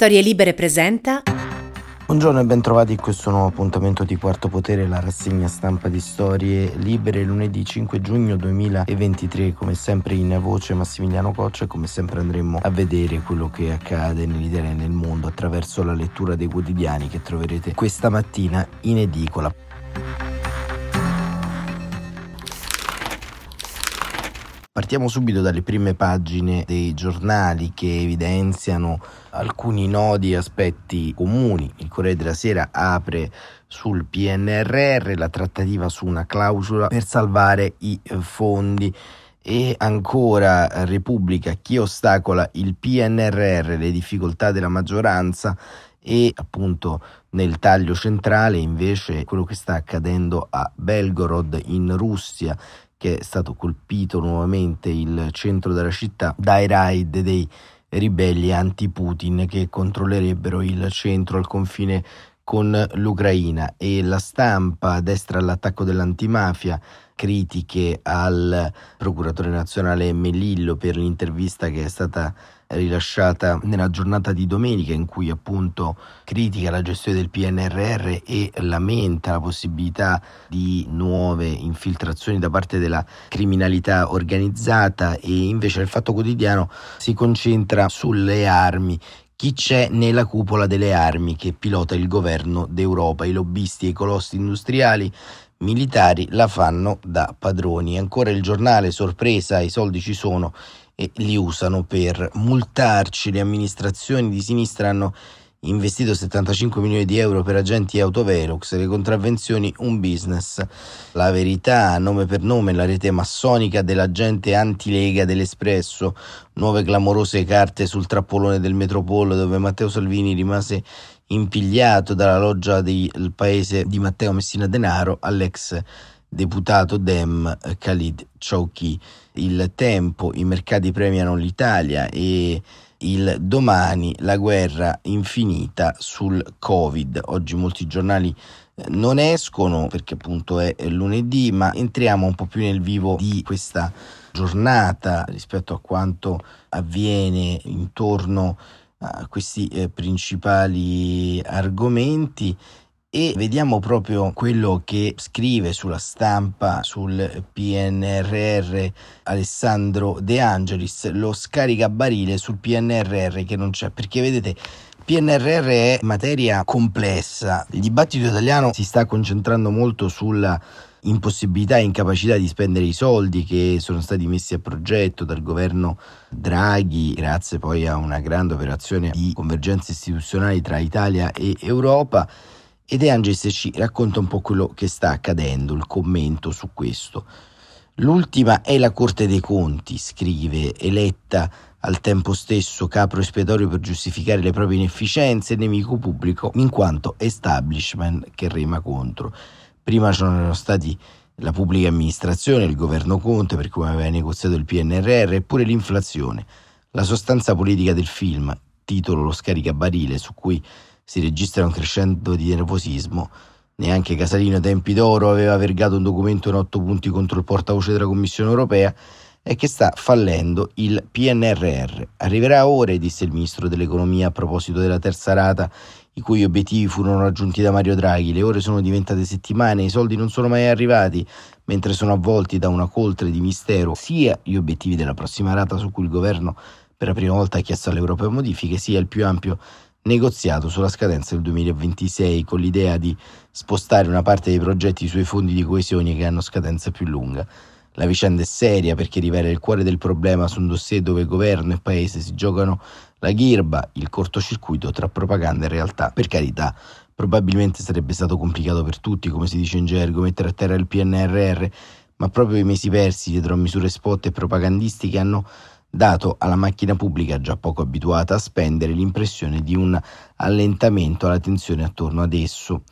Storie Libere presenta. Buongiorno e bentrovati in questo nuovo appuntamento di Quarto Potere, la rassegna stampa di Storie Libere, lunedì 5 giugno 2023, come sempre in voce Massimiliano Coccia e come sempre andremo a vedere quello che accade nell'Italia e nel mondo attraverso la lettura dei quotidiani che troverete questa mattina in edicola. Partiamo subito dalle prime pagine dei giornali che evidenziano alcuni nodi e aspetti comuni. Il Corriere della Sera apre sul PNRR la trattativa su una clausola per salvare i fondi e ancora Repubblica chi ostacola il PNRR, le difficoltà della maggioranza e appunto nel taglio centrale invece quello che sta accadendo a Belgorod in Russia che è stato colpito nuovamente il centro della città dai raid dei ribelli anti-Putin che controllerebbero il centro al confine con l'Ucraina. E la stampa destra all'attacco dell'antimafia critiche al procuratore nazionale Melillo per l'intervista che è stata rilasciata nella giornata di domenica in cui appunto critica la gestione del PNRR e lamenta la possibilità di nuove infiltrazioni da parte della criminalità organizzata e invece il Fatto Quotidiano si concentra sulle armi. Chi c'è nella cupola delle armi che pilota il governo d'Europa, i lobbisti e i colossi industriali militari la fanno da padroni. Ancora il giornale, sorpresa, i soldi ci sono e li usano per multarci. Le amministrazioni di sinistra hanno investito 75 milioni di euro per agenti autovelox, le contravvenzioni un business. La verità, nome per nome, la rete massonica dell'agente antilega dell'Espresso, nuove clamorose carte sul trappolone del Metropolo dove Matteo Salvini rimase impigliato dalla loggia del paese di Matteo Messina Denaro all'ex deputato Dem Khalid Chowki. Il tempo, i mercati premiano l'Italia e il domani la guerra infinita sul Covid. Oggi molti giornali eh, non escono perché appunto è lunedì, ma entriamo un po' più nel vivo di questa giornata rispetto a quanto avviene intorno a questi eh, principali argomenti e vediamo proprio quello che scrive sulla stampa sul PNRR Alessandro De Angelis, lo scaricabarile sul PNRR che non c'è, perché vedete PNRR è materia complessa. Il dibattito italiano si sta concentrando molto sulla impossibilità e incapacità di spendere i soldi che sono stati messi a progetto dal governo Draghi, grazie poi a una grande operazione di convergenza istituzionale tra Italia e Europa e De Angelis ci racconta un po' quello che sta accadendo, il commento su questo. L'ultima è la Corte dei Conti, scrive, eletta al tempo stesso capro espiatorio per giustificare le proprie inefficienze e nemico pubblico in quanto establishment che rema contro. Prima c'erano stati la pubblica amministrazione, il governo Conte per come aveva negoziato il PNRR eppure l'inflazione. La sostanza politica del film, titolo Lo scaricabarile, su cui si registra un crescendo di nervosismo. Neanche Casalino tempi d'oro aveva vergato un documento in otto punti contro il portavoce della Commissione europea e che sta fallendo il PNRR. Arriverà ore, disse il ministro dell'economia a proposito della terza rata, i cui obiettivi furono raggiunti da Mario Draghi. Le ore sono diventate settimane, i soldi non sono mai arrivati, mentre sono avvolti da una coltre di mistero sia gli obiettivi della prossima rata su cui il governo per la prima volta ha chiesto all'Europa modifiche, sia il più ampio negoziato sulla scadenza del 2026 con l'idea di spostare una parte dei progetti sui fondi di coesione che hanno scadenza più lunga. La vicenda è seria perché rivela il cuore del problema su un dossier dove governo e paese si giocano la ghirba, il cortocircuito tra propaganda e realtà. Per carità, probabilmente sarebbe stato complicato per tutti, come si dice in gergo, mettere a terra il PNRR, ma proprio i mesi persi dietro a misure spot e propagandistiche hanno dato alla macchina pubblica già poco abituata a spendere l'impressione di un allentamento alla tensione attorno ad esso.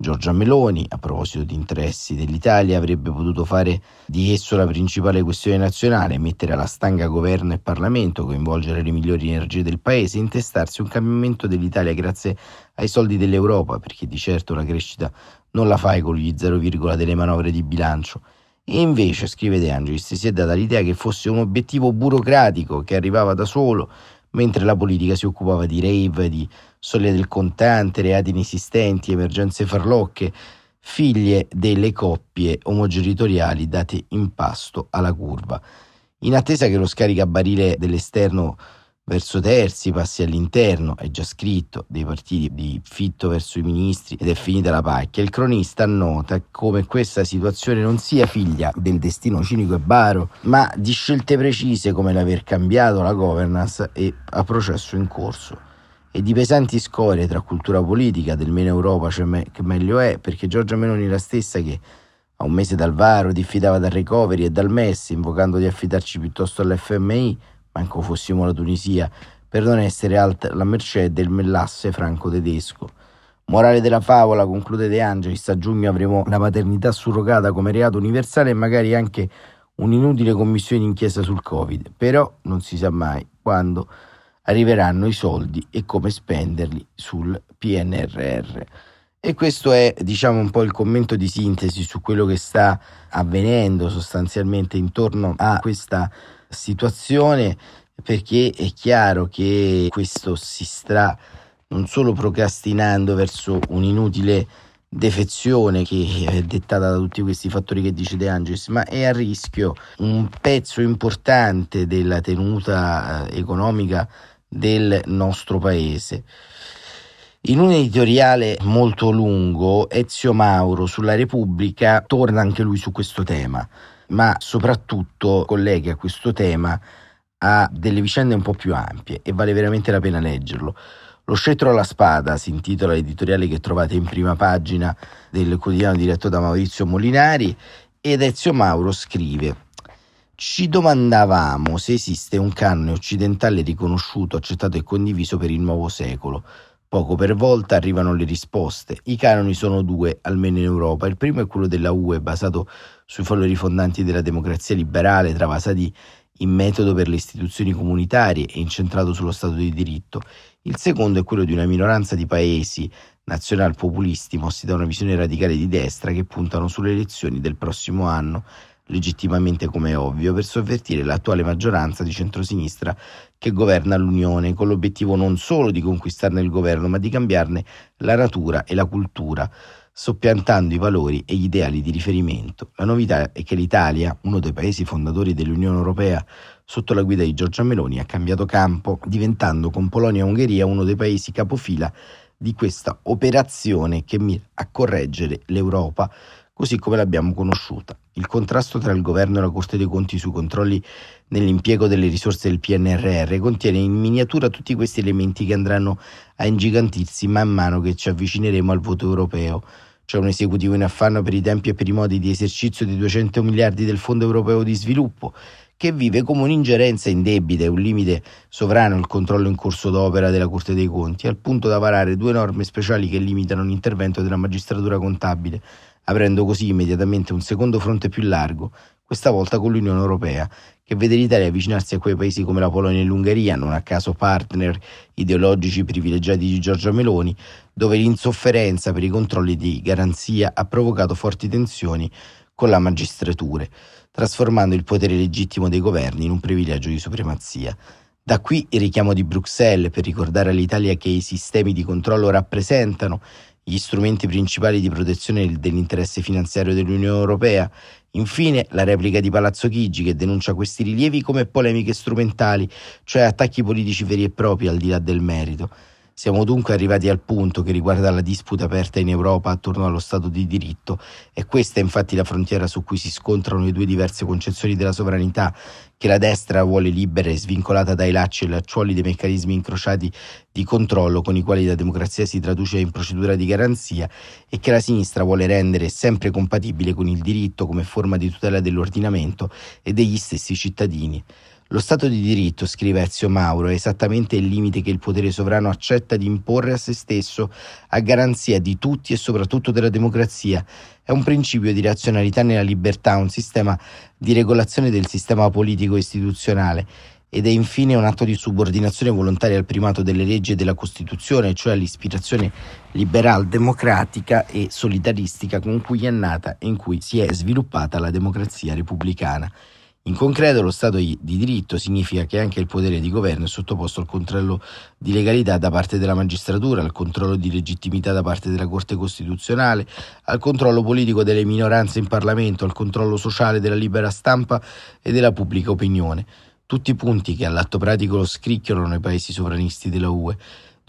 Giorgia Meloni, a proposito di interessi dell'Italia, avrebbe potuto fare di esso la principale questione nazionale, mettere alla stanga governo e Parlamento, coinvolgere le migliori energie del Paese, intestarsi un cambiamento dell'Italia grazie ai soldi dell'Europa, perché di certo la crescita non la fai con gli 0, delle manovre di bilancio. E invece, scrive De Angelis, si è data l'idea che fosse un obiettivo burocratico che arrivava da solo, mentre la politica si occupava di rave, di soglia del contante, reati inesistenti, emergenze farlocche, figlie delle coppie omogenitoriali date in pasto alla curva. In attesa che lo scaricabarile dell'esterno verso terzi passi all'interno, è già scritto, dei partiti di Fitto verso i ministri ed è finita la pacchia. Il cronista annota come questa situazione non sia figlia del destino cinico e baro, ma di scelte precise come l'aver cambiato la governance e a processo in corso e di pesanti scorie tra cultura politica del meno Europa cioè me, meglio è, perché Giorgia Meloni la stessa che a un mese dal varo diffidava dal recovery e dal MES, invocando di affidarci piuttosto all'FMI, manco fossimo la Tunisia, per non essere alta la mercé del mellasse franco-tedesco. Morale della favola, conclude De Angelis, a giugno avremo la paternità surrogata come reato universale e magari anche un'inutile commissione d'inchiesta sul Covid, però non si sa mai quando arriveranno i soldi e come spenderli sul PNRR. E questo è, diciamo, un po' il commento di sintesi su quello che sta avvenendo sostanzialmente intorno a questa situazione perché è chiaro che questo si sta non solo procrastinando verso un'inutile defezione che è dettata da tutti questi fattori che dice De Angelis, ma è a rischio un pezzo importante della tenuta eh, economica del nostro paese. In un editoriale molto lungo, Ezio Mauro sulla Repubblica torna anche lui su questo tema ma soprattutto collega questo tema a delle vicende un po' più ampie e vale veramente la pena leggerlo. Lo scettro alla spada si intitola l'editoriale che trovate in prima pagina del quotidiano diretto da Maurizio Molinari ed Ezio Mauro scrive ci domandavamo se esiste un canone occidentale riconosciuto, accettato e condiviso per il nuovo secolo. Poco per volta arrivano le risposte. I canoni sono due, almeno in Europa. Il primo è quello della UE, basato sui valori fondanti della democrazia liberale, travasati in metodo per le istituzioni comunitarie e incentrato sullo Stato di diritto. Il secondo è quello di una minoranza di paesi nazional-populisti mossi da una visione radicale di destra che puntano sulle elezioni del prossimo anno, legittimamente come è ovvio, per sovvertire l'attuale maggioranza di centrosinistra che governa l'Unione, con l'obiettivo non solo di conquistarne il governo, ma di cambiarne la natura e la cultura soppiantando i valori e gli ideali di riferimento. La novità è che l'Italia, uno dei paesi fondatori dell'Unione Europea sotto la guida di Giorgia Meloni, ha cambiato campo, diventando con Polonia e Ungheria uno dei paesi capofila di questa operazione che mira a correggere l'Europa così come l'abbiamo conosciuta. Il contrasto tra il governo e la Corte dei Conti sui controlli nell'impiego delle risorse del PNRR contiene in miniatura tutti questi elementi che andranno a ingigantirsi man mano che ci avvicineremo al voto europeo. C'è un esecutivo in affanno per i tempi e per i modi di esercizio di 200 miliardi del Fondo Europeo di Sviluppo, che vive come un'ingerenza indebita e un limite sovrano il controllo in corso d'opera della Corte dei Conti, al punto da varare due norme speciali che limitano l'intervento della magistratura contabile, aprendo così immediatamente un secondo fronte più largo, questa volta con l'Unione Europea, che vede l'Italia avvicinarsi a quei paesi come la Polonia e l'Ungheria, non a caso partner ideologici privilegiati di Giorgia Meloni, dove l'insofferenza per i controlli di garanzia ha provocato forti tensioni con la magistratura, trasformando il potere legittimo dei governi in un privilegio di supremazia. Da qui il richiamo di Bruxelles per ricordare all'Italia che i sistemi di controllo rappresentano gli strumenti principali di protezione dell'interesse finanziario dell'Unione Europea. Infine, la replica di Palazzo Chigi che denuncia questi rilievi come polemiche strumentali, cioè attacchi politici veri e propri al di là del merito. Siamo dunque arrivati al punto che riguarda la disputa aperta in Europa attorno allo Stato di diritto e questa è infatti la frontiera su cui si scontrano le due diverse concezioni della sovranità che la destra vuole libera e svincolata dai lacci e lacciuoli dei meccanismi incrociati di controllo con i quali la democrazia si traduce in procedura di garanzia e che la sinistra vuole rendere sempre compatibile con il diritto come forma di tutela dell'ordinamento e degli stessi cittadini. Lo Stato di diritto, scrive Ezio Mauro, è esattamente il limite che il potere sovrano accetta di imporre a se stesso a garanzia di tutti e soprattutto della democrazia. È un principio di razionalità nella libertà, un sistema di regolazione del sistema politico istituzionale ed è infine un atto di subordinazione volontaria al primato delle leggi e della Costituzione, cioè all'ispirazione liberal democratica e solidaristica con cui è nata e in cui si è sviluppata la democrazia repubblicana. In concreto lo Stato di diritto significa che anche il potere di governo è sottoposto al controllo di legalità da parte della magistratura, al controllo di legittimità da parte della Corte Costituzionale, al controllo politico delle minoranze in Parlamento, al controllo sociale della libera stampa e della pubblica opinione. Tutti punti che all'atto pratico lo scricchiolano nei paesi sovranisti della UE.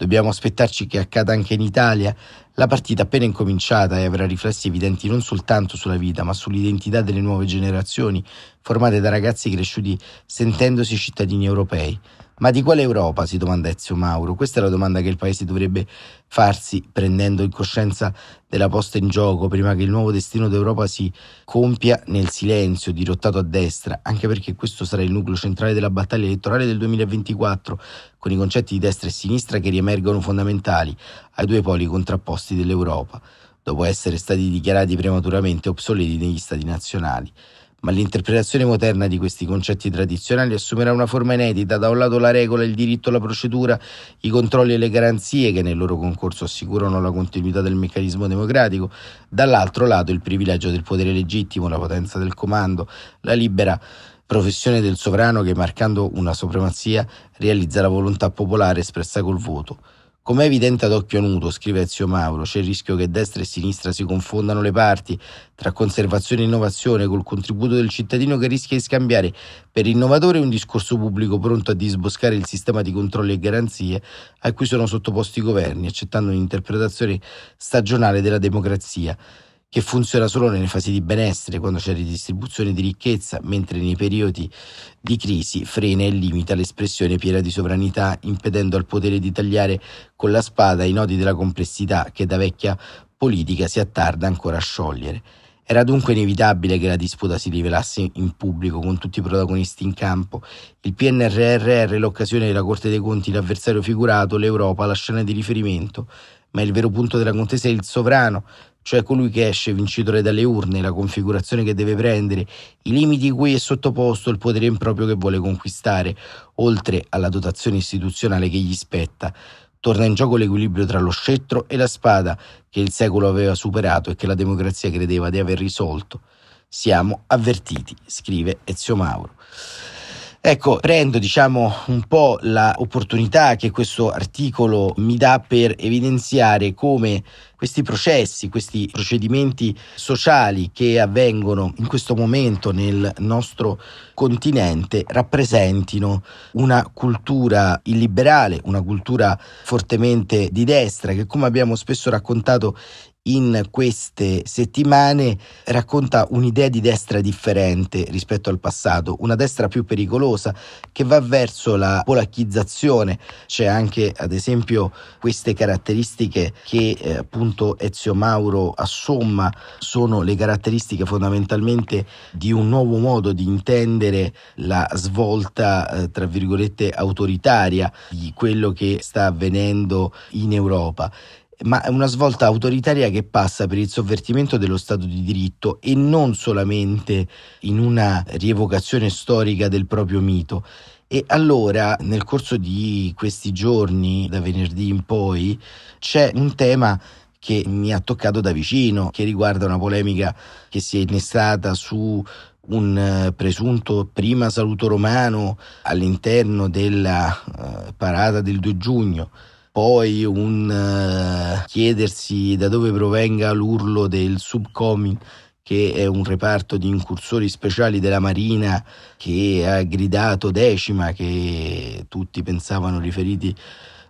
Dobbiamo aspettarci che accada anche in Italia. La partita appena incominciata e avrà riflessi evidenti non soltanto sulla vita, ma sull'identità delle nuove generazioni, formate da ragazzi cresciuti sentendosi cittadini europei. Ma di quale Europa? si domanda Ezio Mauro. Questa è la domanda che il Paese dovrebbe farsi prendendo in coscienza della posta in gioco prima che il nuovo destino d'Europa si compia nel silenzio, dirottato a destra, anche perché questo sarà il nucleo centrale della battaglia elettorale del 2024, con i concetti di destra e sinistra che riemergono fondamentali ai due poli contrapposti dell'Europa, dopo essere stati dichiarati prematuramente obsoleti negli stati nazionali ma l'interpretazione moderna di questi concetti tradizionali assumerà una forma inedita, da un lato la regola, il diritto alla procedura, i controlli e le garanzie che nel loro concorso assicurano la continuità del meccanismo democratico, dall'altro lato il privilegio del potere legittimo, la potenza del comando, la libera professione del sovrano che marcando una supremazia realizza la volontà popolare espressa col voto. Come è evidente ad occhio nudo, scrive Ezio Mauro, c'è il rischio che destra e sinistra si confondano le parti. Tra conservazione e innovazione col contributo del cittadino che rischia di scambiare per innovatore un discorso pubblico pronto a disboscare il sistema di controlli e garanzie a cui sono sottoposti i governi, accettando un'interpretazione stagionale della democrazia che funziona solo nelle fasi di benessere, quando c'è ridistribuzione di ricchezza, mentre nei periodi di crisi frena e limita l'espressione piena di sovranità, impedendo al potere di tagliare con la spada i nodi della complessità che da vecchia politica si attarda ancora a sciogliere. Era dunque inevitabile che la disputa si rivelasse in pubblico con tutti i protagonisti in campo. Il PNRR, l'occasione della Corte dei Conti, l'avversario figurato, l'Europa, la scena di riferimento. Ma il vero punto della contesa è il sovrano, cioè colui che esce vincitore dalle urne, la configurazione che deve prendere, i limiti cui è sottoposto il potere improprio che vuole conquistare, oltre alla dotazione istituzionale che gli spetta. Torna in gioco l'equilibrio tra lo scettro e la spada che il secolo aveva superato e che la democrazia credeva di aver risolto. Siamo avvertiti, scrive Ezio Mauro. Ecco, prendo diciamo un po' l'opportunità che questo articolo mi dà per evidenziare come questi processi, questi procedimenti sociali che avvengono in questo momento nel nostro continente rappresentino una cultura illiberale, una cultura fortemente di destra che come abbiamo spesso raccontato in queste settimane racconta un'idea di destra differente rispetto al passato, una destra più pericolosa che va verso la polacchizzazione. C'è anche ad esempio queste caratteristiche che eh, appunto Ezio Mauro assomma sono le caratteristiche fondamentalmente di un nuovo modo di intendere la svolta eh, tra virgolette autoritaria di quello che sta avvenendo in Europa ma è una svolta autoritaria che passa per il sovvertimento dello Stato di diritto e non solamente in una rievocazione storica del proprio mito. E allora, nel corso di questi giorni, da venerdì in poi, c'è un tema che mi ha toccato da vicino, che riguarda una polemica che si è innestata su un eh, presunto prima saluto romano all'interno della uh, parata del 2 giugno poi un uh, chiedersi da dove provenga l'urlo del subcomin che è un reparto di incursori speciali della Marina che ha gridato decima, che tutti pensavano riferiti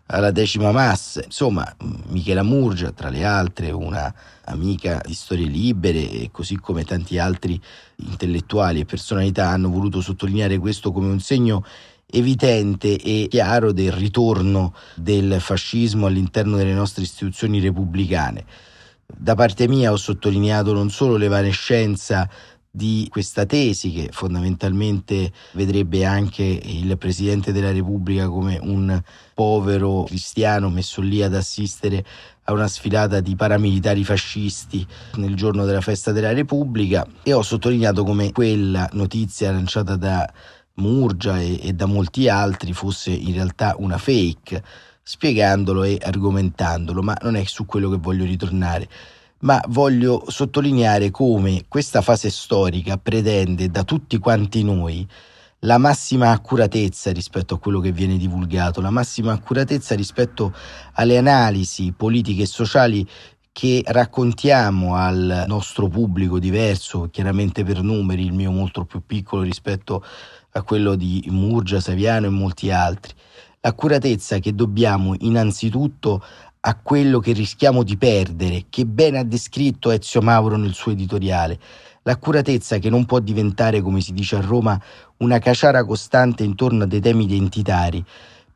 alla decima massa. Insomma, Michela Murgia, tra le altre, una amica di storie libere, e così come tanti altri intellettuali e personalità hanno voluto sottolineare questo come un segno evidente e chiaro del ritorno del fascismo all'interno delle nostre istituzioni repubblicane. Da parte mia ho sottolineato non solo l'evanescenza di questa tesi che fondamentalmente vedrebbe anche il Presidente della Repubblica come un povero cristiano messo lì ad assistere a una sfilata di paramilitari fascisti nel giorno della festa della Repubblica e ho sottolineato come quella notizia lanciata da Murgia e, e da molti altri fosse in realtà una fake, spiegandolo e argomentandolo, ma non è su quello che voglio ritornare. ma voglio sottolineare come questa fase storica pretende da tutti quanti noi la massima accuratezza rispetto a quello che viene divulgato, la massima accuratezza rispetto alle analisi politiche e sociali che raccontiamo al nostro pubblico diverso, chiaramente per numeri, il mio molto più piccolo rispetto a quello di Murgia, Saviano e molti altri. L'accuratezza che dobbiamo innanzitutto a quello che rischiamo di perdere, che bene ha descritto Ezio Mauro nel suo editoriale. L'accuratezza che non può diventare, come si dice a Roma, una caciara costante intorno a dei temi identitari,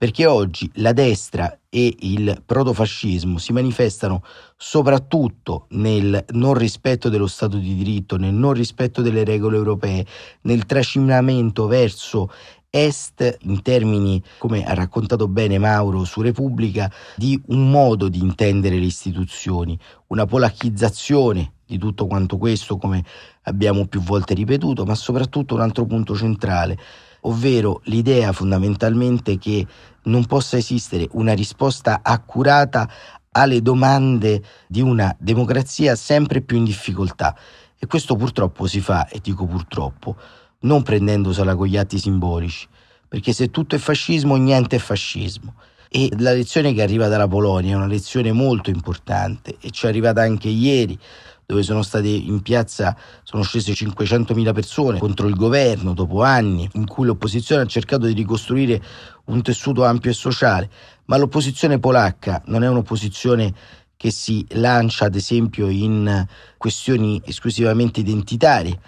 perché oggi la destra e il protofascismo si manifestano soprattutto nel non rispetto dello Stato di diritto, nel non rispetto delle regole europee, nel trascinamento verso est in termini, come ha raccontato bene Mauro su Repubblica, di un modo di intendere le istituzioni, una polacchizzazione di tutto quanto questo, come abbiamo più volte ripetuto, ma soprattutto un altro punto centrale, ovvero l'idea fondamentalmente che non possa esistere una risposta accurata alle domande di una democrazia sempre più in difficoltà. E questo purtroppo si fa, e dico purtroppo, non prendendosela con gli atti simbolici, perché se tutto è fascismo, niente è fascismo. E la lezione che arriva dalla Polonia è una lezione molto importante e ci è arrivata anche ieri, dove sono state in piazza, sono scese 500.000 persone contro il governo dopo anni in cui l'opposizione ha cercato di ricostruire un tessuto ampio e sociale, ma l'opposizione polacca non è un'opposizione che si lancia ad esempio in questioni esclusivamente identitarie,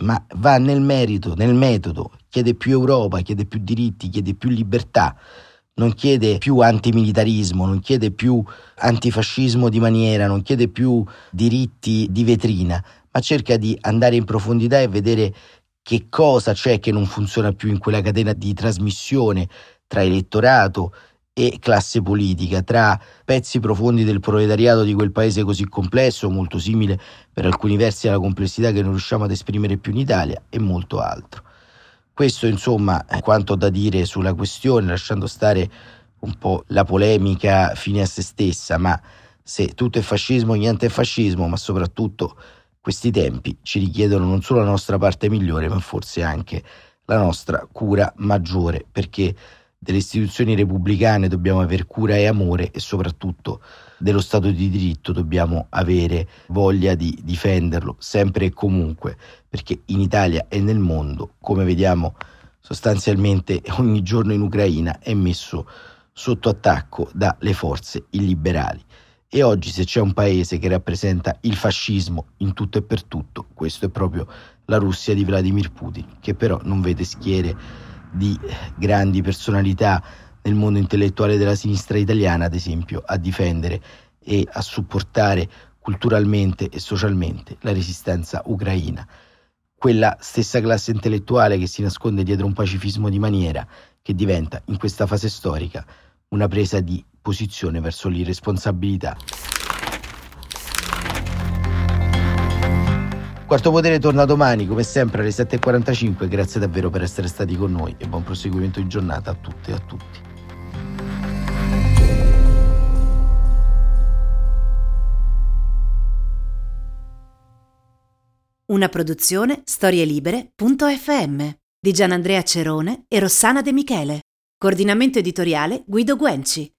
ma va nel merito, nel metodo, chiede più Europa, chiede più diritti, chiede più libertà, non chiede più antimilitarismo, non chiede più antifascismo di maniera, non chiede più diritti di vetrina, ma cerca di andare in profondità e vedere che cosa c'è che non funziona più in quella catena di trasmissione tra elettorato e classe politica, tra pezzi profondi del proletariato di quel paese così complesso, molto simile per alcuni versi alla complessità che non riusciamo ad esprimere più in Italia e molto altro. Questo insomma è quanto da dire sulla questione, lasciando stare un po' la polemica fine a se stessa, ma se tutto è fascismo, niente è fascismo, ma soprattutto questi tempi ci richiedono non solo la nostra parte migliore, ma forse anche la nostra cura maggiore, perché delle istituzioni repubblicane dobbiamo avere cura e amore e soprattutto dello Stato di diritto dobbiamo avere voglia di difenderlo sempre e comunque, perché in Italia e nel mondo, come vediamo sostanzialmente ogni giorno in Ucraina, è messo sotto attacco dalle forze illiberali. E oggi se c'è un paese che rappresenta il fascismo in tutto e per tutto, questo è proprio la Russia di Vladimir Putin, che però non vede schiere di grandi personalità nel mondo intellettuale della sinistra italiana, ad esempio, a difendere e a supportare culturalmente e socialmente la resistenza ucraina. Quella stessa classe intellettuale che si nasconde dietro un pacifismo di maniera che diventa in questa fase storica una presa di posizione verso l'irresponsabilità. Quarto Potere torna domani, come sempre alle 7.45. Grazie davvero per essere stati con noi e buon proseguimento di giornata a tutte e a tutti. Una produzione storielibere.fm di Gianandrea Cerone e Rossana De Michele. Coordinamento editoriale Guido Guenci.